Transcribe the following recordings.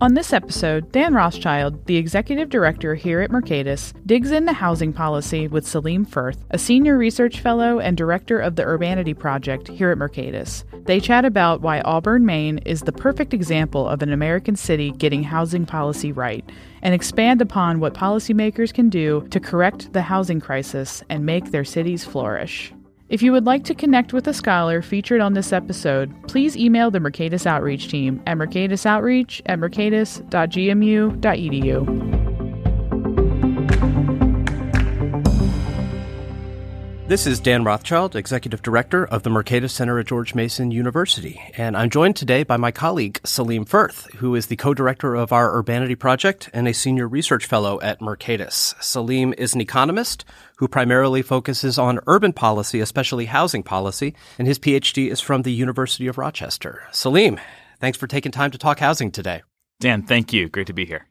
On this episode, Dan Rothschild, the executive director here at Mercatus, digs into housing policy with Salim Furth, a senior research fellow and director of the Urbanity Project here at Mercatus. They chat about why Auburn, Maine is the perfect example of an American city getting housing policy right, and expand upon what policymakers can do to correct the housing crisis and make their cities flourish. If you would like to connect with a scholar featured on this episode, please email the Mercatus Outreach team at mercatusoutreach at mercatus.gmu.edu. This is Dan Rothschild, Executive Director of the Mercatus Center at George Mason University, and I'm joined today by my colleague Salim Furth, who is the co-director of our Urbanity Project and a senior research fellow at Mercatus. Salim is an economist who primarily focuses on urban policy, especially housing policy, and his PhD is from the University of Rochester. Salim, thanks for taking time to talk housing today. Dan, thank you. Great to be here.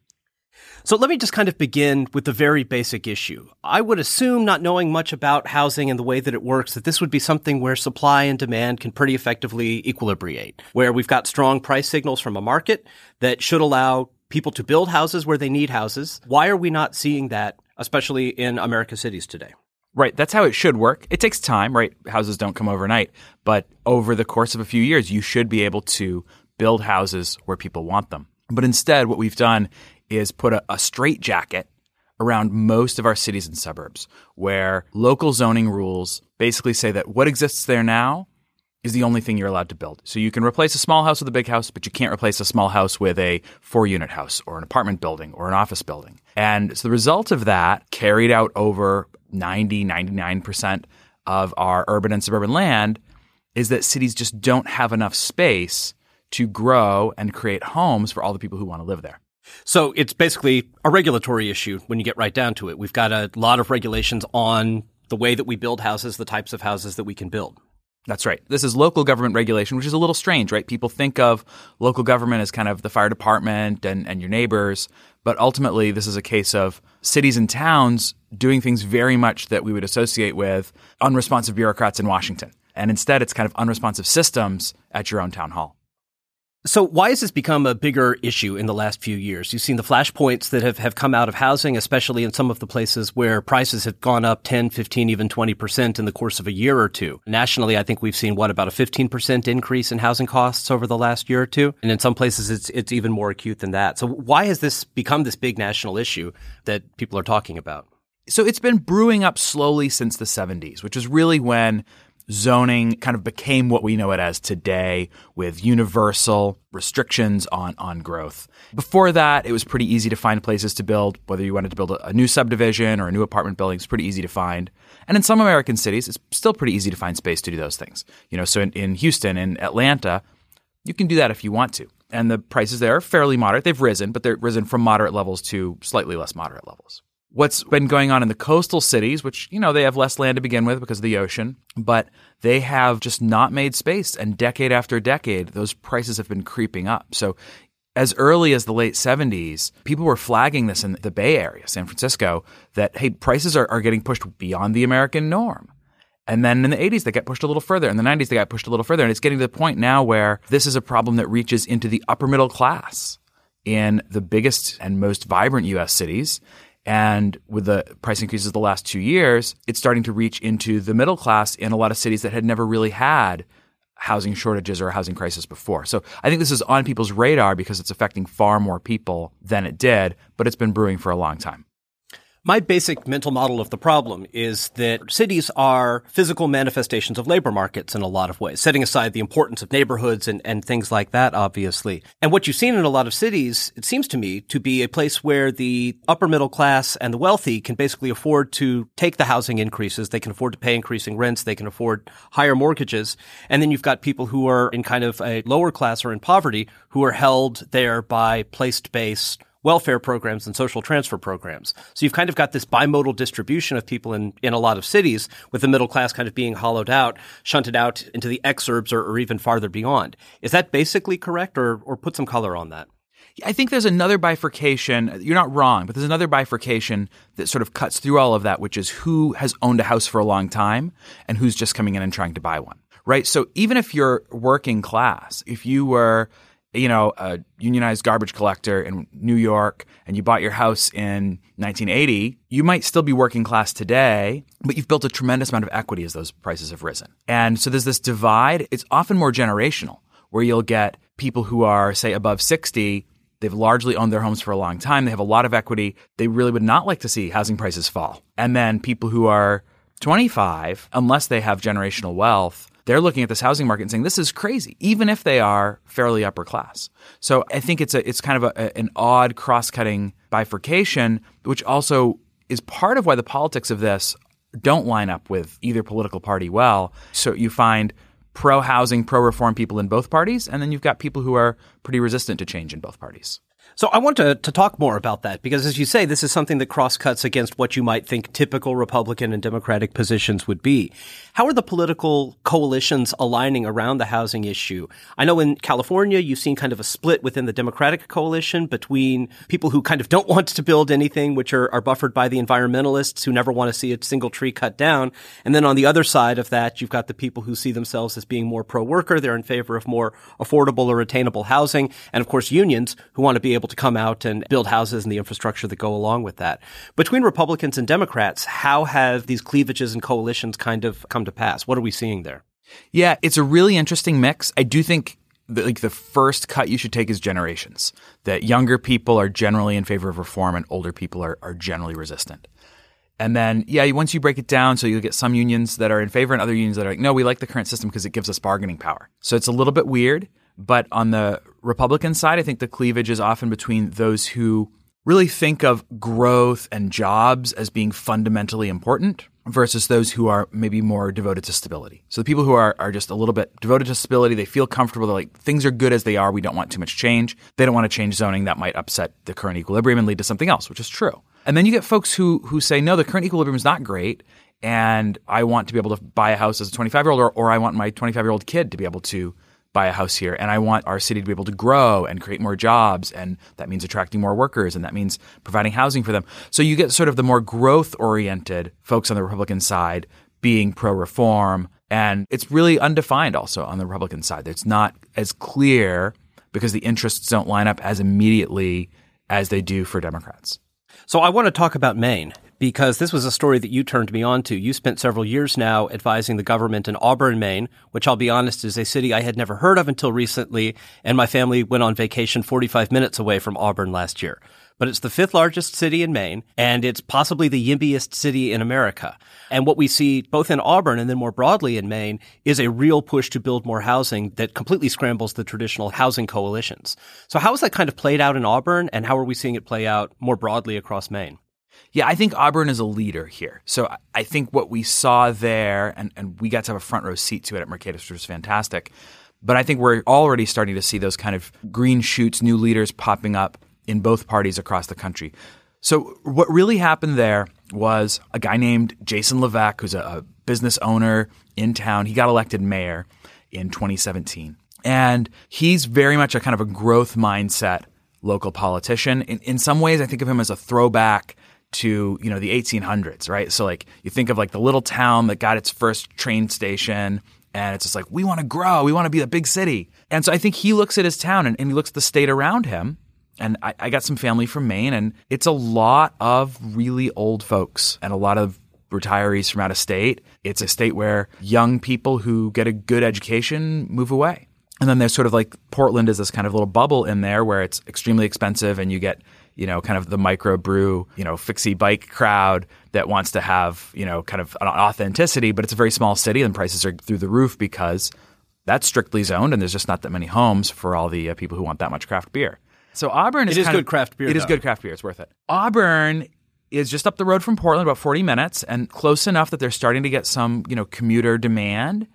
So let me just kind of begin with the very basic issue. I would assume, not knowing much about housing and the way that it works, that this would be something where supply and demand can pretty effectively equilibrate, where we've got strong price signals from a market that should allow people to build houses where they need houses. Why are we not seeing that, especially in America's cities today? Right. That's how it should work. It takes time, right? Houses don't come overnight. But over the course of a few years, you should be able to build houses where people want them. But instead, what we've done is put a, a straitjacket around most of our cities and suburbs where local zoning rules basically say that what exists there now is the only thing you're allowed to build. So you can replace a small house with a big house, but you can't replace a small house with a four unit house or an apartment building or an office building. And so the result of that carried out over 90, 99% of our urban and suburban land is that cities just don't have enough space to grow and create homes for all the people who want to live there. So it's basically a regulatory issue when you get right down to it. We've got a lot of regulations on the way that we build houses, the types of houses that we can build. That's right. This is local government regulation, which is a little strange, right? People think of local government as kind of the fire department and, and your neighbors, but ultimately, this is a case of cities and towns doing things very much that we would associate with unresponsive bureaucrats in Washington. And instead, it's kind of unresponsive systems at your own town hall. So why has this become a bigger issue in the last few years? You've seen the flashpoints that have, have come out of housing, especially in some of the places where prices have gone up 10, 15, even 20% in the course of a year or two. Nationally, I think we've seen what about a 15% increase in housing costs over the last year or two. And in some places, it's, it's even more acute than that. So why has this become this big national issue that people are talking about? So it's been brewing up slowly since the 70s, which is really when zoning kind of became what we know it as today with universal restrictions on, on growth. Before that, it was pretty easy to find places to build, whether you wanted to build a, a new subdivision or a new apartment building, it's pretty easy to find. And in some American cities, it's still pretty easy to find space to do those things. You know, so in, in Houston and Atlanta, you can do that if you want to. And the prices there are fairly moderate. They've risen, but they've risen from moderate levels to slightly less moderate levels what's been going on in the coastal cities, which, you know, they have less land to begin with because of the ocean, but they have just not made space. And decade after decade, those prices have been creeping up. So as early as the late 70s, people were flagging this in the Bay Area, San Francisco, that, hey, prices are, are getting pushed beyond the American norm. And then in the 80s, they got pushed a little further. In the 90s, they got pushed a little further. And it's getting to the point now where this is a problem that reaches into the upper middle class in the biggest and most vibrant US cities. And with the price increases the last two years, it's starting to reach into the middle class in a lot of cities that had never really had housing shortages or a housing crisis before. So I think this is on people's radar because it's affecting far more people than it did, but it's been brewing for a long time. My basic mental model of the problem is that cities are physical manifestations of labor markets in a lot of ways, setting aside the importance of neighborhoods and, and things like that, obviously. And what you've seen in a lot of cities, it seems to me to be a place where the upper middle class and the wealthy can basically afford to take the housing increases. They can afford to pay increasing rents. They can afford higher mortgages. And then you've got people who are in kind of a lower class or in poverty who are held there by place-based welfare programs and social transfer programs. So you've kind of got this bimodal distribution of people in, in a lot of cities with the middle class kind of being hollowed out, shunted out into the exurbs or, or even farther beyond. Is that basically correct or, or put some color on that? I think there's another bifurcation. You're not wrong, but there's another bifurcation that sort of cuts through all of that, which is who has owned a house for a long time and who's just coming in and trying to buy one, right? So even if you're working class, if you were you know, a unionized garbage collector in New York and you bought your house in 1980, you might still be working class today, but you've built a tremendous amount of equity as those prices have risen. And so there's this divide. It's often more generational where you'll get people who are, say, above 60 They've largely owned their homes for a long time. They have a lot of equity. They really would not like to see housing prices fall. And then people who are 25, unless they have generational wealth, they're looking at this housing market and saying this is crazy, even if they are fairly upper class. So I think it's a it's kind of a, an odd cross-cutting bifurcation, which also is part of why the politics of this don't line up with either political party well. So you find pro housing, pro reform people in both parties, and then you've got people who are pretty resistant to change in both parties. So I want to, to talk more about that because, as you say, this is something that crosscuts against what you might think typical Republican and Democratic positions would be. How are the political coalitions aligning around the housing issue? I know in California, you've seen kind of a split within the Democratic coalition between people who kind of don't want to build anything, which are, are buffered by the environmentalists who never want to see a single tree cut down. And then on the other side of that, you've got the people who see themselves as being more pro-worker. They're in favor of more affordable or attainable housing. And of course, unions who want to be able to come out and build houses and the infrastructure that go along with that. Between Republicans and Democrats, how have these cleavages and coalitions kind of come to pass? What are we seeing there? Yeah, it's a really interesting mix. I do think like the first cut you should take is generations. That younger people are generally in favor of reform and older people are, are generally resistant. And then, yeah, once you break it down, so you'll get some unions that are in favor and other unions that are like, no, we like the current system because it gives us bargaining power. So it's a little bit weird. But on the Republican side, I think the cleavage is often between those who really think of growth and jobs as being fundamentally important versus those who are maybe more devoted to stability. So the people who are, are just a little bit devoted to stability, they feel comfortable. They're like, things are good as they are. We don't want too much change. They don't want to change zoning that might upset the current equilibrium and lead to something else, which is true. And then you get folks who, who say, no, the current equilibrium is not great. And I want to be able to buy a house as a 25 year old, or, or I want my 25 year old kid to be able to buy a house here. And I want our city to be able to grow and create more jobs. And that means attracting more workers and that means providing housing for them. So you get sort of the more growth oriented folks on the Republican side being pro reform. And it's really undefined also on the Republican side. It's not as clear because the interests don't line up as immediately as they do for Democrats. So I want to talk about Maine because this was a story that you turned me on to. You spent several years now advising the government in Auburn, Maine, which I'll be honest is a city I had never heard of until recently, and my family went on vacation 45 minutes away from Auburn last year. But it's the fifth largest city in Maine, and it's possibly the yimbiest city in America. And what we see both in Auburn and then more broadly in Maine is a real push to build more housing that completely scrambles the traditional housing coalitions. So how has that kind of played out in Auburn, and how are we seeing it play out more broadly across Maine? Yeah, I think Auburn is a leader here. So I think what we saw there, and, and we got to have a front row seat to it at Mercatus, which was fantastic. But I think we're already starting to see those kind of green shoots, new leaders popping up in both parties across the country. So what really happened there was a guy named Jason Levesque, who's a, a business owner in town. He got elected mayor in 2017. And he's very much a kind of a growth mindset local politician. In, in some ways, I think of him as a throwback to you know the 1800s, right? So like you think of like the little town that got its first train station, and it's just like we want to grow, we want to be a big city, and so I think he looks at his town and, and he looks at the state around him. And I, I got some family from Maine, and it's a lot of really old folks and a lot of retirees from out of state. It's a state where young people who get a good education move away. And then there's sort of like Portland is this kind of little bubble in there where it's extremely expensive and you get you know, kind of the micro brew, you know, fixie bike crowd that wants to have, you know, kind of an authenticity, but it's a very small city and prices are through the roof because that's strictly zoned and there's just not that many homes for all the uh, people who want that much craft beer. So Auburn is it is good of, craft beer. It though. is good craft beer. It's worth it. Auburn is just up the road from Portland, about 40 minutes, and close enough that they're starting to get some, you know, commuter demand.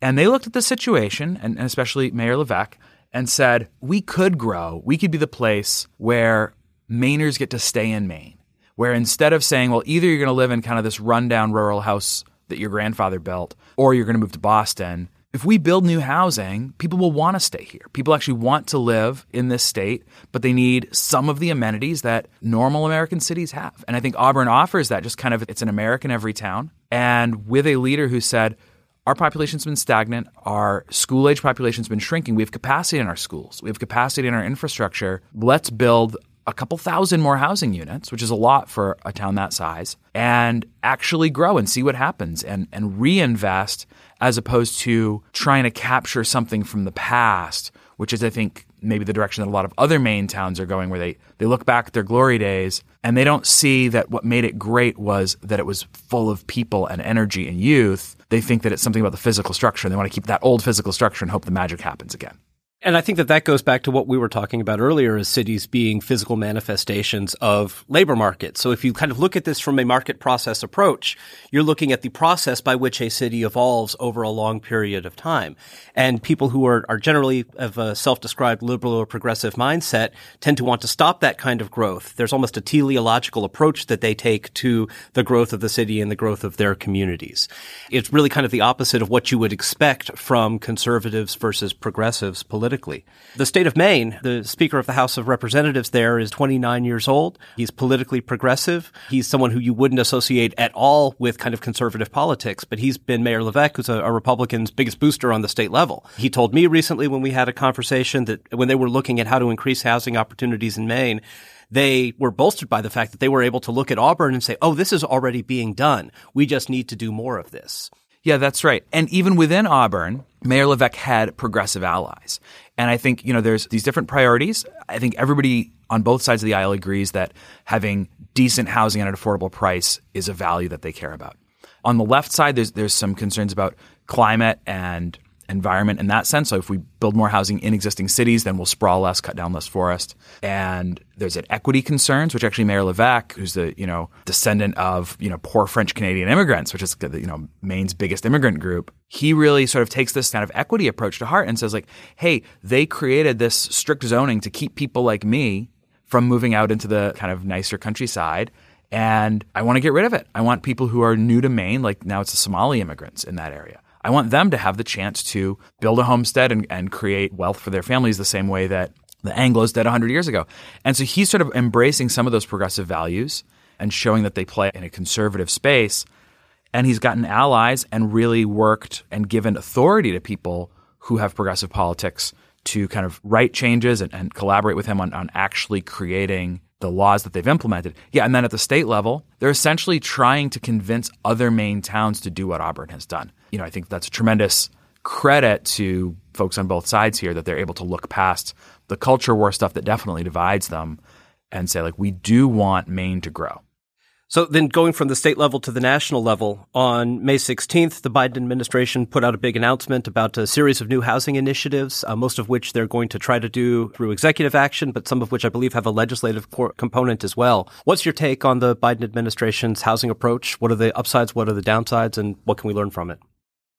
And they looked at the situation, and, and especially Mayor Levesque, and said, we could grow. We could be the place where Mainers get to stay in Maine. Where instead of saying, well, either you're going to live in kind of this rundown rural house that your grandfather built, or you're going to move to Boston, if we build new housing, people will want to stay here. People actually want to live in this state, but they need some of the amenities that normal American cities have. And I think Auburn offers that just kind of it's an American every town. And with a leader who said, our population's been stagnant. Our school age population's been shrinking. We have capacity in our schools. We have capacity in our infrastructure. Let's build a couple thousand more housing units, which is a lot for a town that size, and actually grow and see what happens and, and reinvest as opposed to trying to capture something from the past, which is, I think, maybe the direction that a lot of other Maine towns are going, where they, they look back at their glory days and they don't see that what made it great was that it was full of people and energy and youth. They think that it's something about the physical structure and they want to keep that old physical structure and hope the magic happens again. And I think that that goes back to what we were talking about earlier as cities being physical manifestations of labor markets. So if you kind of look at this from a market process approach, you're looking at the process by which a city evolves over a long period of time. And people who are, are generally of a self-described liberal or progressive mindset tend to want to stop that kind of growth. There's almost a teleological approach that they take to the growth of the city and the growth of their communities. It's really kind of the opposite of what you would expect from conservatives versus progressives politically politically. The state of Maine, the Speaker of the House of Representatives there is 29 years old. He's politically progressive. He's someone who you wouldn't associate at all with kind of conservative politics, but he's been Mayor Levesque, who's a, a Republican's biggest booster on the state level. He told me recently when we had a conversation that when they were looking at how to increase housing opportunities in Maine, they were bolstered by the fact that they were able to look at Auburn and say, oh, this is already being done. We just need to do more of this. Yeah, that's right. And even within Auburn, Mayor Levesque had progressive allies. And I think, you know, there's these different priorities. I think everybody on both sides of the aisle agrees that having decent housing at an affordable price is a value that they care about. On the left side, there's there's some concerns about climate and environment in that sense. So if we build more housing in existing cities, then we'll sprawl less, cut down less forest. And there's an equity concerns, which actually Mayor Levesque, who's the you know descendant of you know poor French Canadian immigrants, which is you know Maine's biggest immigrant group, he really sort of takes this kind of equity approach to heart and says like, hey, they created this strict zoning to keep people like me from moving out into the kind of nicer countryside. And I want to get rid of it. I want people who are new to Maine, like now it's the Somali immigrants in that area. I want them to have the chance to build a homestead and, and create wealth for their families the same way that the Anglos did 100 years ago. And so he's sort of embracing some of those progressive values and showing that they play in a conservative space. And he's gotten allies and really worked and given authority to people who have progressive politics to kind of write changes and, and collaborate with him on, on actually creating the laws that they've implemented. Yeah, and then at the state level, they're essentially trying to convince other Maine towns to do what Auburn has done. You know, I think that's a tremendous credit to folks on both sides here that they're able to look past the culture war stuff that definitely divides them and say like we do want Maine to grow. So then going from the state level to the national level, on May 16th, the Biden administration put out a big announcement about a series of new housing initiatives, uh, most of which they're going to try to do through executive action, but some of which I believe have a legislative component as well. What's your take on the Biden administration's housing approach? What are the upsides? What are the downsides? And what can we learn from it?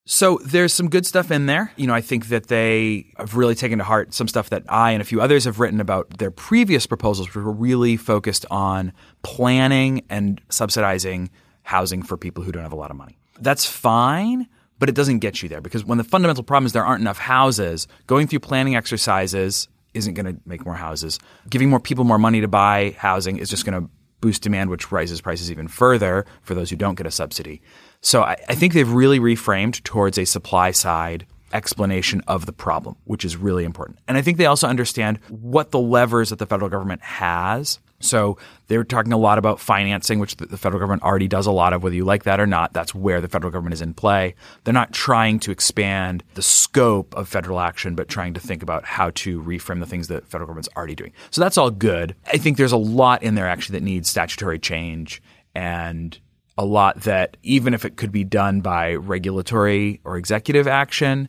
So there's some good stuff in there. You know, I think that they have really taken to heart some stuff that I and a few others have written about their previous proposals, which were really focused on planning and subsidizing housing for people who don't have a lot of money. That's fine, but it doesn't get you there because when the fundamental problem is there aren't enough houses, going through planning exercises isn't going to make more houses. Giving more people more money to buy housing is just going to boost demand, which rises prices even further for those who don't get a subsidy. So I, I think they've really reframed towards a supply side explanation of the problem, which is really important. And I think they also understand what the levers that the federal government has. So they're talking a lot about financing, which the federal government already does a lot of, whether you like that or not. That's where the federal government is in play. They're not trying to expand the scope of federal action, but trying to think about how to reframe the things that federal government's already doing. So that's all good. I think there's a lot in there actually that needs statutory change and a lot that even if it could be done by regulatory or executive action,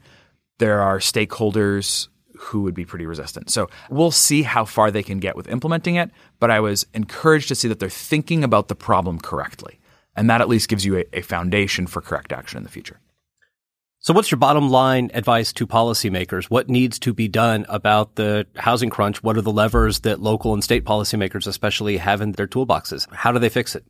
there are stakeholders who would be pretty resistant. So we'll see how far they can get with implementing it, but I was encouraged to see that they're thinking about the problem correctly. And that at least gives you a, a foundation for correct action in the future. So, what's your bottom line advice to policymakers? What needs to be done about the housing crunch? What are the levers that local and state policymakers, especially, have in their toolboxes? How do they fix it?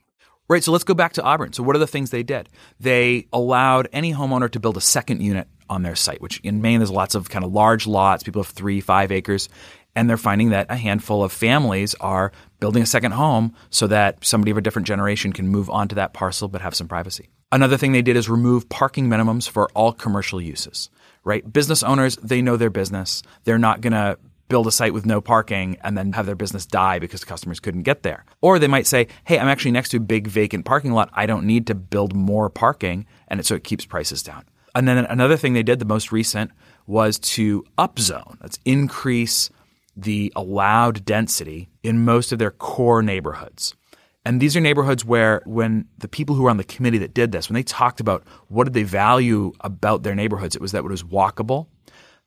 Right. So let's go back to Auburn. So what are the things they did? They allowed any homeowner to build a second unit on their site, which in Maine there's lots of kind of large lots. People have three, five acres. And they're finding that a handful of families are building a second home so that somebody of a different generation can move onto that parcel but have some privacy. Another thing they did is remove parking minimums for all commercial uses, right? Business owners, they know their business. They're not going to build a site with no parking and then have their business die because customers couldn't get there. Or they might say, hey, I'm actually next to a big vacant parking lot. I don't need to build more parking. And it, so it keeps prices down. And then another thing they did, the most recent, was to upzone. That's increase the allowed density in most of their core neighborhoods. And these are neighborhoods where, when the people who were on the committee that did this, when they talked about what did they value about their neighborhoods, it was that it was walkable,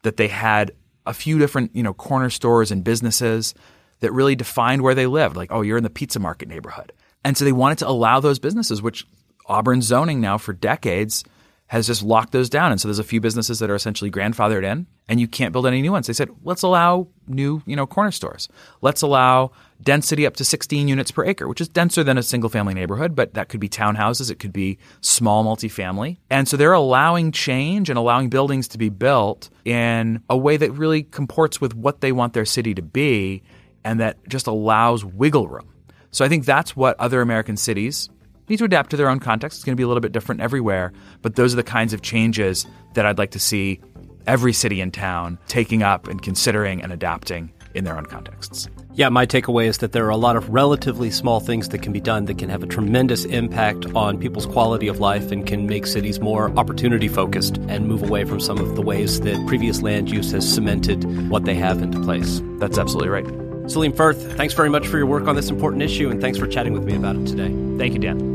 that they had a few different, you know, corner stores and businesses that really defined where they lived. Like, oh, you're in the pizza market neighborhood. And so they wanted to allow those businesses, which Auburn zoning now for decades has just locked those down. And so there's a few businesses that are essentially grandfathered in and you can't build any new ones. They said, let's allow new, you know, corner stores. Let's allow density up to 16 units per acre, which is denser than a single family neighborhood, but that could be townhouses, it could be small multifamily. And so they're allowing change and allowing buildings to be built in a way that really comports with what they want their city to be and that just allows wiggle room. So I think that's what other American cities need to adapt to their own context. It's going to be a little bit different everywhere, but those are the kinds of changes that I'd like to see every city and town taking up and considering and adapting in their own contexts. Yeah, my takeaway is that there are a lot of relatively small things that can be done that can have a tremendous impact on people's quality of life and can make cities more opportunity focused and move away from some of the ways that previous land use has cemented what they have into place. That's absolutely right. Salim Furth, thanks very much for your work on this important issue and thanks for chatting with me about it today. Thank you, Dan.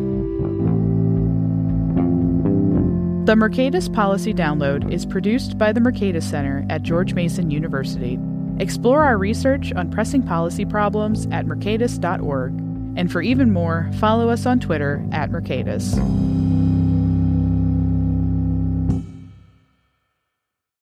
The Mercatus Policy Download is produced by the Mercatus Center at George Mason University. Explore our research on pressing policy problems at mercatus.org. And for even more, follow us on Twitter at Mercatus.